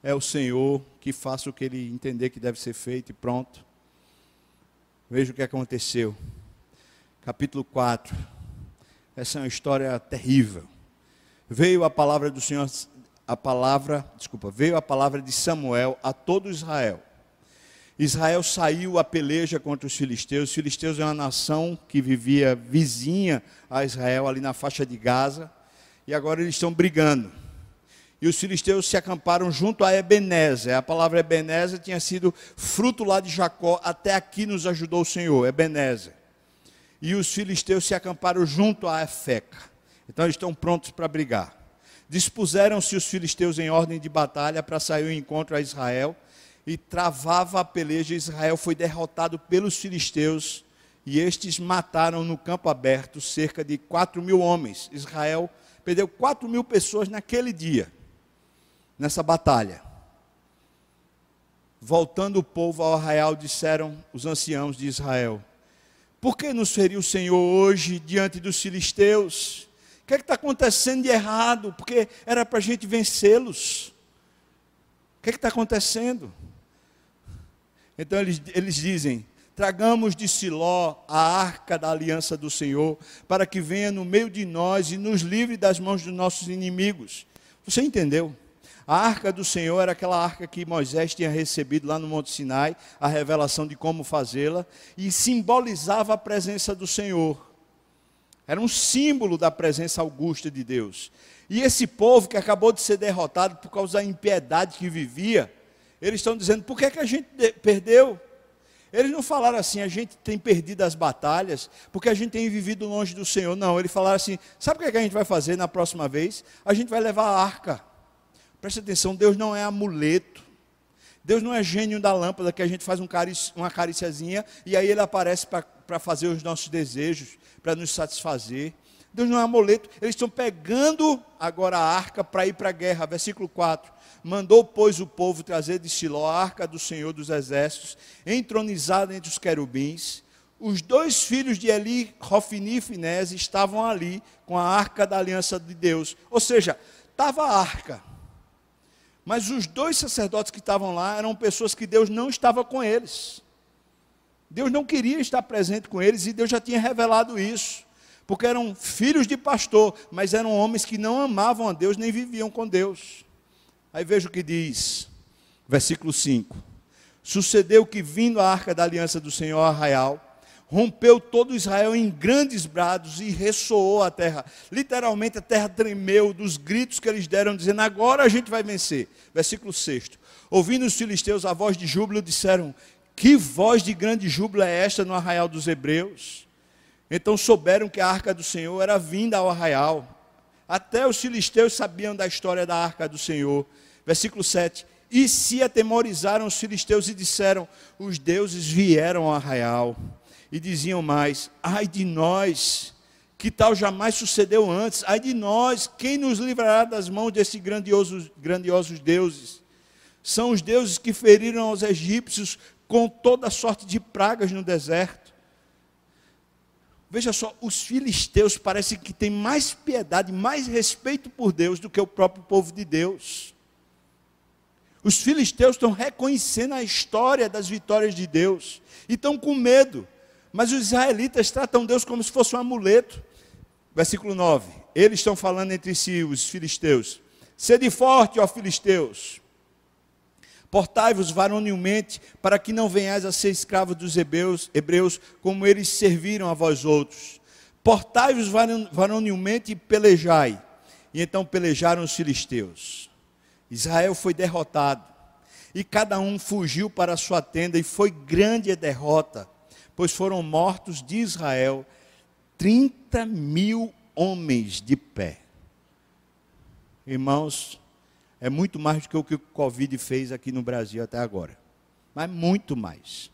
É o Senhor que faça o que ele entender que deve ser feito e pronto. Veja o que aconteceu. Capítulo 4. Essa é uma história terrível. Veio a palavra do Senhor, a palavra, desculpa, veio a palavra de Samuel a todo Israel. Israel saiu a peleja contra os filisteus. Os filisteus é uma nação que vivia vizinha a Israel, ali na faixa de Gaza e agora eles estão brigando. E os filisteus se acamparam junto a Ebenezer. A palavra Ebenezer tinha sido fruto lá de Jacó, até aqui nos ajudou o Senhor, Ebenezer. E os filisteus se acamparam junto a Efeca. Então eles estão prontos para brigar. Dispuseram-se os filisteus em ordem de batalha para sair ao encontro a Israel. E travava a peleja. Israel foi derrotado pelos filisteus. E estes mataram no campo aberto cerca de quatro mil homens. Israel perdeu 4 mil pessoas naquele dia, nessa batalha. Voltando o povo ao arraial, disseram os anciãos de Israel: Por que nos feriu o Senhor hoje diante dos filisteus? O que é está acontecendo de errado? Porque era para a gente vencê-los. O que é está acontecendo? Então eles, eles dizem: Tragamos de Siló a arca da aliança do Senhor, para que venha no meio de nós e nos livre das mãos dos nossos inimigos. Você entendeu? A arca do Senhor era aquela arca que Moisés tinha recebido lá no Monte Sinai, a revelação de como fazê-la, e simbolizava a presença do Senhor. Era um símbolo da presença augusta de Deus. E esse povo que acabou de ser derrotado por causa da impiedade que vivia, eles estão dizendo: por que, que a gente perdeu? Eles não falaram assim, a gente tem perdido as batalhas porque a gente tem vivido longe do Senhor. Não, eles falaram assim: sabe o que, é que a gente vai fazer na próxima vez? A gente vai levar a arca. Preste atenção, Deus não é amuleto. Deus não é gênio da lâmpada que a gente faz um carici, uma cariciazinha e aí ele aparece para fazer os nossos desejos, para nos satisfazer. Deus não é amuleto. Eles estão pegando agora a arca para ir para a guerra. Versículo 4. Mandou, pois, o povo trazer de Siló a arca do Senhor dos Exércitos, entronizada entre os querubins. Os dois filhos de Eli, Rofini e Finés, estavam ali com a arca da aliança de Deus. Ou seja, estava a arca. Mas os dois sacerdotes que estavam lá eram pessoas que Deus não estava com eles. Deus não queria estar presente com eles e Deus já tinha revelado isso. Porque eram filhos de pastor, mas eram homens que não amavam a Deus nem viviam com Deus. Aí veja o que diz, versículo 5. Sucedeu que, vindo a arca da aliança do Senhor arraial, rompeu todo Israel em grandes brados e ressoou a terra. Literalmente a terra tremeu dos gritos que eles deram, dizendo: Agora a gente vai vencer. Versículo 6. Ouvindo os filisteus a voz de júbilo, disseram: Que voz de grande júbilo é esta no arraial dos hebreus? Então souberam que a arca do Senhor era vinda ao arraial. Até os filisteus sabiam da história da arca do Senhor. Versículo 7. E se atemorizaram os filisteus e disseram: Os deuses vieram ao arraial. E diziam mais: Ai de nós, que tal jamais sucedeu antes? Ai de nós, quem nos livrará das mãos desses grandiosos, grandiosos deuses? São os deuses que feriram aos egípcios com toda sorte de pragas no deserto. Veja só, os filisteus parecem que têm mais piedade, mais respeito por Deus do que o próprio povo de Deus. Os filisteus estão reconhecendo a história das vitórias de Deus e estão com medo. Mas os israelitas tratam Deus como se fosse um amuleto. Versículo 9. Eles estão falando entre si, os filisteus. Sede forte, ó filisteus. Portai-vos varonilmente, para que não venhais a ser escravos dos hebreus, hebreus, como eles serviram a vós outros. Portai-vos varonilmente e pelejai. E então pelejaram os filisteus. Israel foi derrotado. E cada um fugiu para a sua tenda, e foi grande a derrota, pois foram mortos de Israel 30 mil homens de pé. Irmãos, é muito mais do que o que o Covid fez aqui no Brasil até agora. Mas muito mais.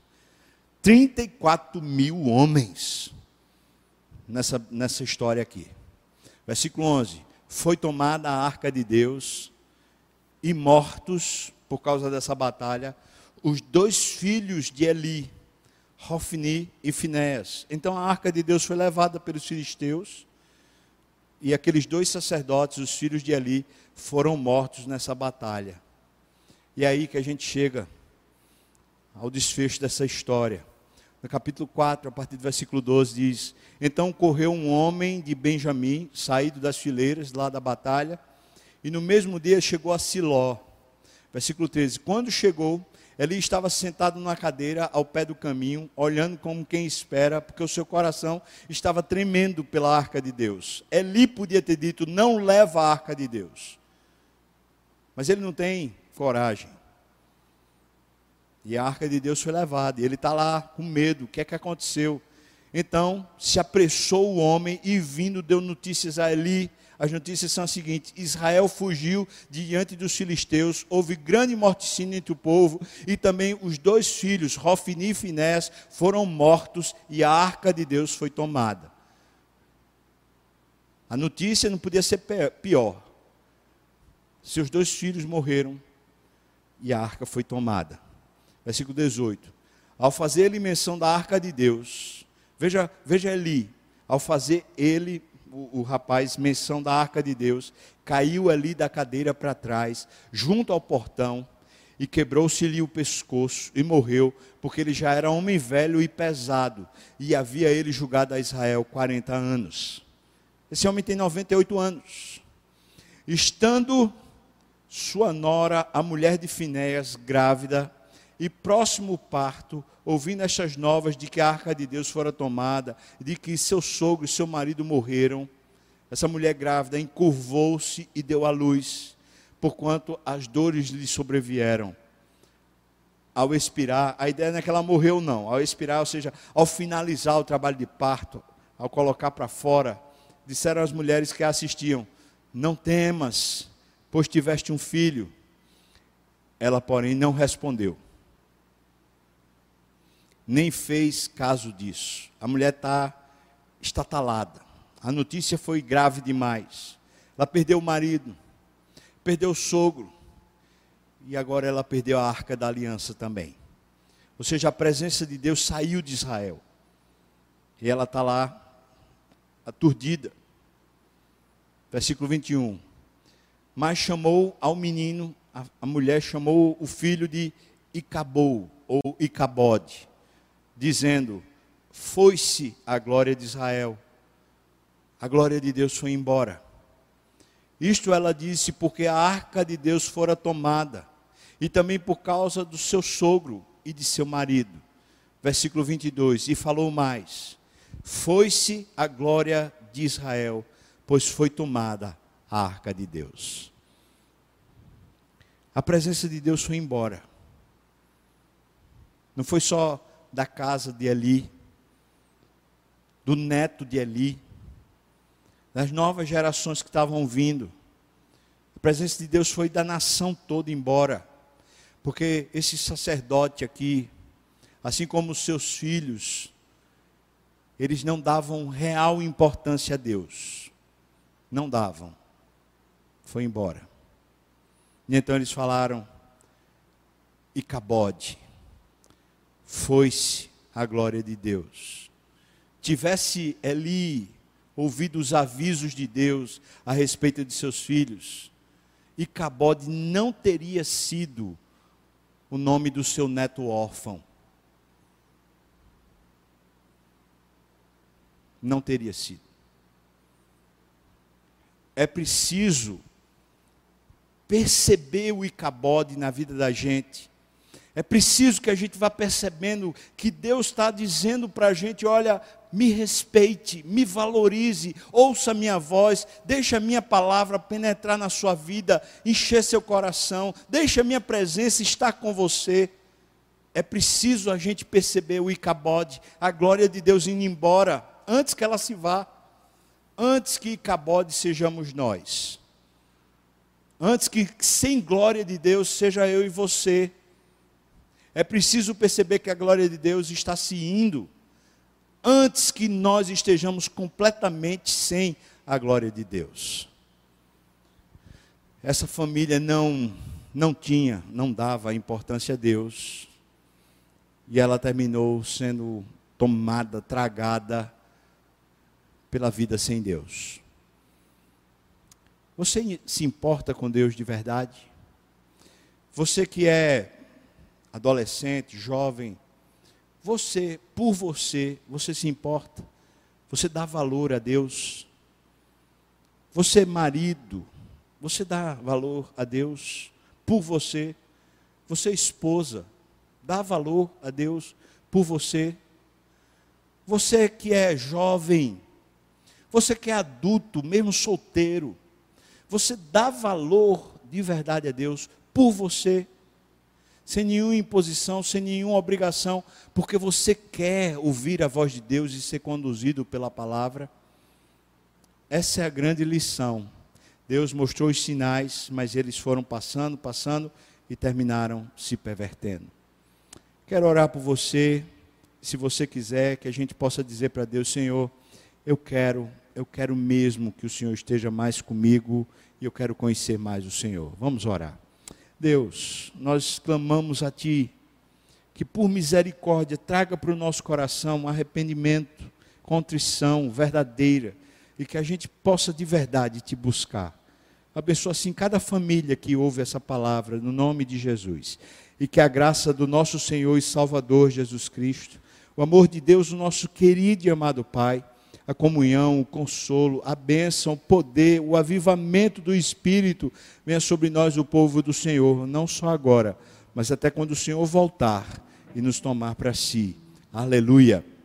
34 mil homens nessa, nessa história aqui. Versículo 11: Foi tomada a arca de Deus e mortos, por causa dessa batalha, os dois filhos de Eli, Rofni e Finéas. Então a arca de Deus foi levada pelos filisteus e aqueles dois sacerdotes, os filhos de Eli, foram mortos nessa batalha. E é aí que a gente chega ao desfecho dessa história. No capítulo 4, a partir do versículo 12, diz: Então correu um homem de Benjamim, saído das fileiras lá da batalha, e no mesmo dia chegou a Siló. Versículo 13: Quando chegou, Eli estava sentado numa cadeira ao pé do caminho, olhando como quem espera, porque o seu coração estava tremendo pela arca de Deus. Eli podia ter dito: Não leva a arca de Deus. Mas ele não tem coragem. E a arca de Deus foi levada. E ele está lá com medo. O que é que aconteceu? Então se apressou o homem e vindo deu notícias a Eli as notícias são as seguintes: Israel fugiu diante dos filisteus, houve grande morticínio entre o povo, e também os dois filhos, Rofini e Finés, foram mortos e a arca de Deus foi tomada. A notícia não podia ser pior. Seus dois filhos morreram e a arca foi tomada. Versículo 18. Ao fazer ele menção da arca de Deus, veja, veja ali, ao fazer ele o, o rapaz, menção da arca de Deus, caiu ali da cadeira para trás, junto ao portão, e quebrou-se-lhe o pescoço e morreu, porque ele já era homem velho e pesado, e havia ele julgado a Israel 40 anos. Esse homem tem 98 anos. Estando sua nora, a mulher de Finéias, grávida, e próximo parto, ouvindo estas novas de que a arca de Deus fora tomada, de que seu sogro e seu marido morreram, essa mulher grávida encurvou-se e deu à luz, porquanto as dores lhe sobrevieram. Ao expirar, a ideia não é que ela morreu, não. Ao expirar, ou seja, ao finalizar o trabalho de parto, ao colocar para fora, disseram as mulheres que a assistiam: Não temas, pois tiveste um filho. Ela, porém, não respondeu nem fez caso disso. A mulher está estatalada. A notícia foi grave demais. Ela perdeu o marido, perdeu o sogro, e agora ela perdeu a arca da aliança também. Ou seja, a presença de Deus saiu de Israel. E ela está lá, aturdida. Versículo 21. Mas chamou ao menino, a, a mulher chamou o filho de Icabou, ou Icabode dizendo: Foi-se a glória de Israel, a glória de Deus foi embora. Isto ela disse porque a arca de Deus fora tomada, e também por causa do seu sogro e de seu marido. Versículo 22: E falou mais: Foi-se a glória de Israel, pois foi tomada a arca de Deus. A presença de Deus foi embora. Não foi só da casa de Eli, do neto de Eli, das novas gerações que estavam vindo. A presença de Deus foi da nação toda embora, porque esse sacerdote aqui, assim como os seus filhos, eles não davam real importância a Deus. Não davam. Foi embora. E então eles falaram, Icabode foi-se a glória de Deus. tivesse Eli ouvido os avisos de Deus a respeito de seus filhos, Icabode não teria sido o nome do seu neto órfão. Não teria sido. É preciso perceber o Icabode na vida da gente. É preciso que a gente vá percebendo que Deus está dizendo para a gente: olha, me respeite, me valorize, ouça minha voz, deixe a minha palavra penetrar na sua vida, encher seu coração, deixe a minha presença estar com você. É preciso a gente perceber o Icabode, a glória de Deus indo embora, antes que ela se vá, antes que Icabode sejamos nós, antes que sem glória de Deus seja eu e você. É preciso perceber que a glória de Deus está se indo antes que nós estejamos completamente sem a glória de Deus. Essa família não não tinha, não dava importância a Deus. E ela terminou sendo tomada, tragada pela vida sem Deus. Você se importa com Deus de verdade? Você que é adolescente, jovem, você, por você, você se importa? Você dá valor a Deus? Você, marido, você dá valor a Deus por você? Você, esposa, dá valor a Deus por você? Você que é jovem, você que é adulto, mesmo solteiro, você dá valor de verdade a Deus por você? Sem nenhuma imposição, sem nenhuma obrigação, porque você quer ouvir a voz de Deus e ser conduzido pela palavra. Essa é a grande lição. Deus mostrou os sinais, mas eles foram passando, passando e terminaram se pervertendo. Quero orar por você, se você quiser, que a gente possa dizer para Deus, Senhor, eu quero, eu quero mesmo que o Senhor esteja mais comigo e eu quero conhecer mais o Senhor. Vamos orar. Deus, nós clamamos a Ti, que por misericórdia traga para o nosso coração um arrependimento, contrição verdadeira, e que a gente possa de verdade te buscar. Abençoa assim cada família que ouve essa palavra, no nome de Jesus. E que a graça do nosso Senhor e Salvador Jesus Cristo, o amor de Deus, o nosso querido e amado Pai, a comunhão, o consolo, a bênção, o poder, o avivamento do Espírito venha sobre nós, o povo do Senhor, não só agora, mas até quando o Senhor voltar e nos tomar para si. Aleluia.